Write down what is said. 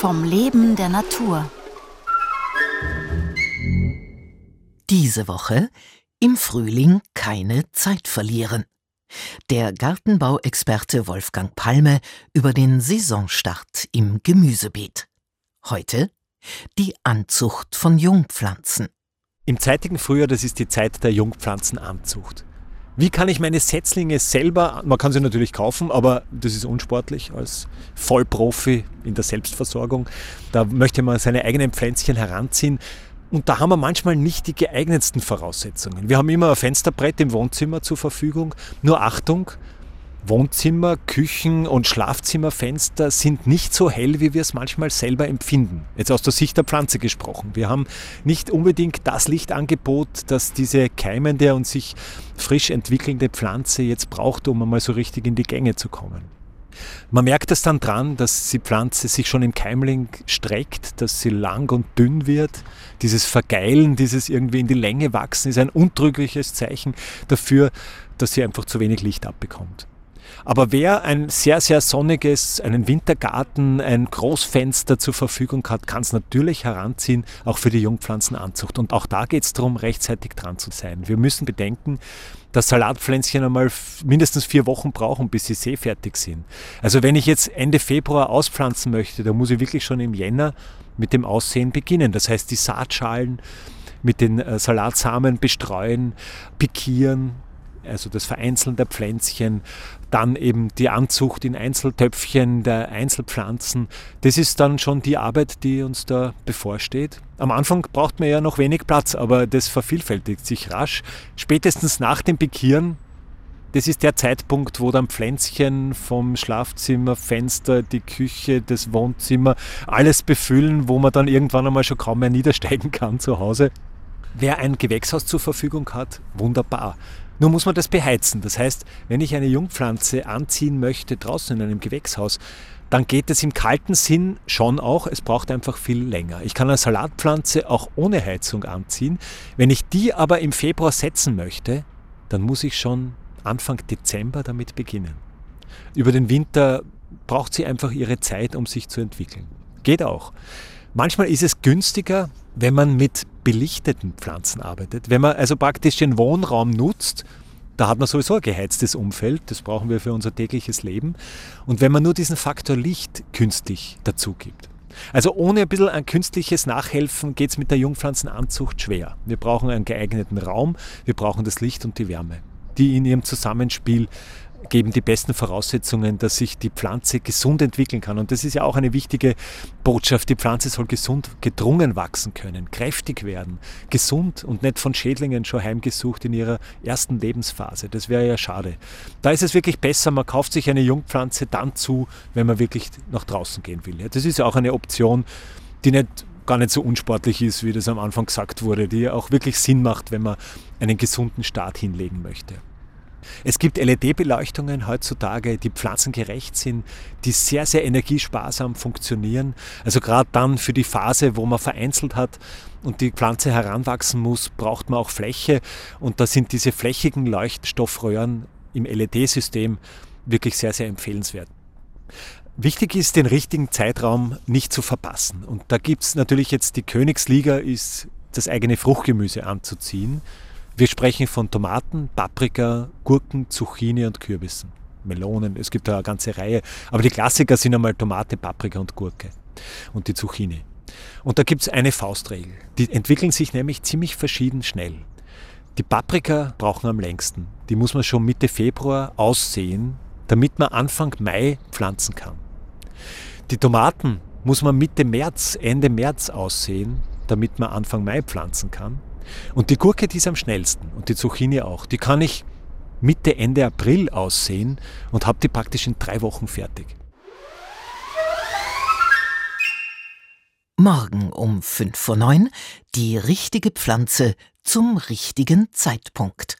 vom Leben der Natur. Diese Woche im Frühling keine Zeit verlieren. Der Gartenbauexperte Wolfgang Palme über den Saisonstart im Gemüsebeet. Heute die Anzucht von Jungpflanzen. Im zeitigen Frühjahr, das ist die Zeit der Jungpflanzenanzucht. Wie kann ich meine Setzlinge selber, man kann sie natürlich kaufen, aber das ist unsportlich als Vollprofi in der Selbstversorgung. Da möchte man seine eigenen Pflänzchen heranziehen. Und da haben wir manchmal nicht die geeignetsten Voraussetzungen. Wir haben immer ein Fensterbrett im Wohnzimmer zur Verfügung. Nur Achtung, Wohnzimmer, Küchen und Schlafzimmerfenster sind nicht so hell, wie wir es manchmal selber empfinden. Jetzt aus der Sicht der Pflanze gesprochen. Wir haben nicht unbedingt das Lichtangebot, das diese keimende und sich frisch entwickelnde Pflanze jetzt braucht, um einmal so richtig in die Gänge zu kommen. Man merkt es dann dran, dass die Pflanze sich schon im Keimling streckt, dass sie lang und dünn wird. Dieses Vergeilen, dieses irgendwie in die Länge wachsen, ist ein untrügliches Zeichen dafür, dass sie einfach zu wenig Licht abbekommt. Aber wer ein sehr, sehr sonniges, einen Wintergarten, ein Großfenster zur Verfügung hat, kann es natürlich heranziehen, auch für die Jungpflanzenanzucht. Und auch da geht es darum, rechtzeitig dran zu sein. Wir müssen bedenken, dass Salatpflänzchen einmal mindestens vier Wochen brauchen, bis sie seefertig sind. Also wenn ich jetzt Ende Februar auspflanzen möchte, dann muss ich wirklich schon im Jänner mit dem Aussehen beginnen. Das heißt, die Saatschalen mit den äh, Salatsamen bestreuen, pikieren, also das Vereinzeln der Pflänzchen, dann eben die Anzucht in Einzeltöpfchen der Einzelpflanzen. Das ist dann schon die Arbeit, die uns da bevorsteht. Am Anfang braucht man ja noch wenig Platz, aber das vervielfältigt sich rasch. Spätestens nach dem Pikieren, das ist der Zeitpunkt, wo dann Pflänzchen vom Schlafzimmer, Fenster, die Küche, das Wohnzimmer, alles befüllen, wo man dann irgendwann einmal schon kaum mehr niedersteigen kann zu Hause. Wer ein Gewächshaus zur Verfügung hat, wunderbar. Nur muss man das beheizen. Das heißt, wenn ich eine Jungpflanze anziehen möchte draußen in einem Gewächshaus, dann geht es im kalten Sinn schon auch. Es braucht einfach viel länger. Ich kann eine Salatpflanze auch ohne Heizung anziehen. Wenn ich die aber im Februar setzen möchte, dann muss ich schon Anfang Dezember damit beginnen. Über den Winter braucht sie einfach ihre Zeit, um sich zu entwickeln. Geht auch. Manchmal ist es günstiger, wenn man mit belichteten Pflanzen arbeitet. Wenn man also praktisch den Wohnraum nutzt, da hat man sowieso ein geheiztes Umfeld, das brauchen wir für unser tägliches Leben. Und wenn man nur diesen Faktor Licht künstlich dazu gibt. Also ohne ein bisschen ein künstliches Nachhelfen geht es mit der Jungpflanzenanzucht schwer. Wir brauchen einen geeigneten Raum, wir brauchen das Licht und die Wärme, die in ihrem Zusammenspiel geben die besten Voraussetzungen, dass sich die Pflanze gesund entwickeln kann. Und das ist ja auch eine wichtige Botschaft. Die Pflanze soll gesund, gedrungen wachsen können, kräftig werden, gesund und nicht von Schädlingen schon heimgesucht in ihrer ersten Lebensphase. Das wäre ja schade. Da ist es wirklich besser, man kauft sich eine Jungpflanze dann zu, wenn man wirklich nach draußen gehen will. Das ist ja auch eine Option, die nicht gar nicht so unsportlich ist, wie das am Anfang gesagt wurde, die auch wirklich Sinn macht, wenn man einen gesunden Start hinlegen möchte. Es gibt LED-Beleuchtungen heutzutage, die pflanzengerecht sind, die sehr, sehr energiesparsam funktionieren. Also gerade dann für die Phase, wo man vereinzelt hat und die Pflanze heranwachsen muss, braucht man auch Fläche. Und da sind diese flächigen Leuchtstoffröhren im LED-System wirklich sehr, sehr empfehlenswert. Wichtig ist, den richtigen Zeitraum nicht zu verpassen. Und da gibt es natürlich jetzt die Königsliga, ist das eigene Fruchtgemüse anzuziehen. Wir sprechen von Tomaten, Paprika, Gurken, Zucchini und Kürbissen. Melonen, es gibt da eine ganze Reihe. Aber die Klassiker sind einmal Tomate, Paprika und Gurke und die Zucchini. Und da gibt es eine Faustregel. Die entwickeln sich nämlich ziemlich verschieden schnell. Die Paprika brauchen am längsten. Die muss man schon Mitte Februar aussehen, damit man Anfang Mai pflanzen kann. Die Tomaten muss man Mitte März, Ende März aussehen, damit man Anfang Mai pflanzen kann. Und die Gurke, die ist am schnellsten und die Zucchini auch. Die kann ich Mitte, Ende April aussehen und habe die praktisch in drei Wochen fertig. Morgen um 5 vor 9 die richtige Pflanze zum richtigen Zeitpunkt.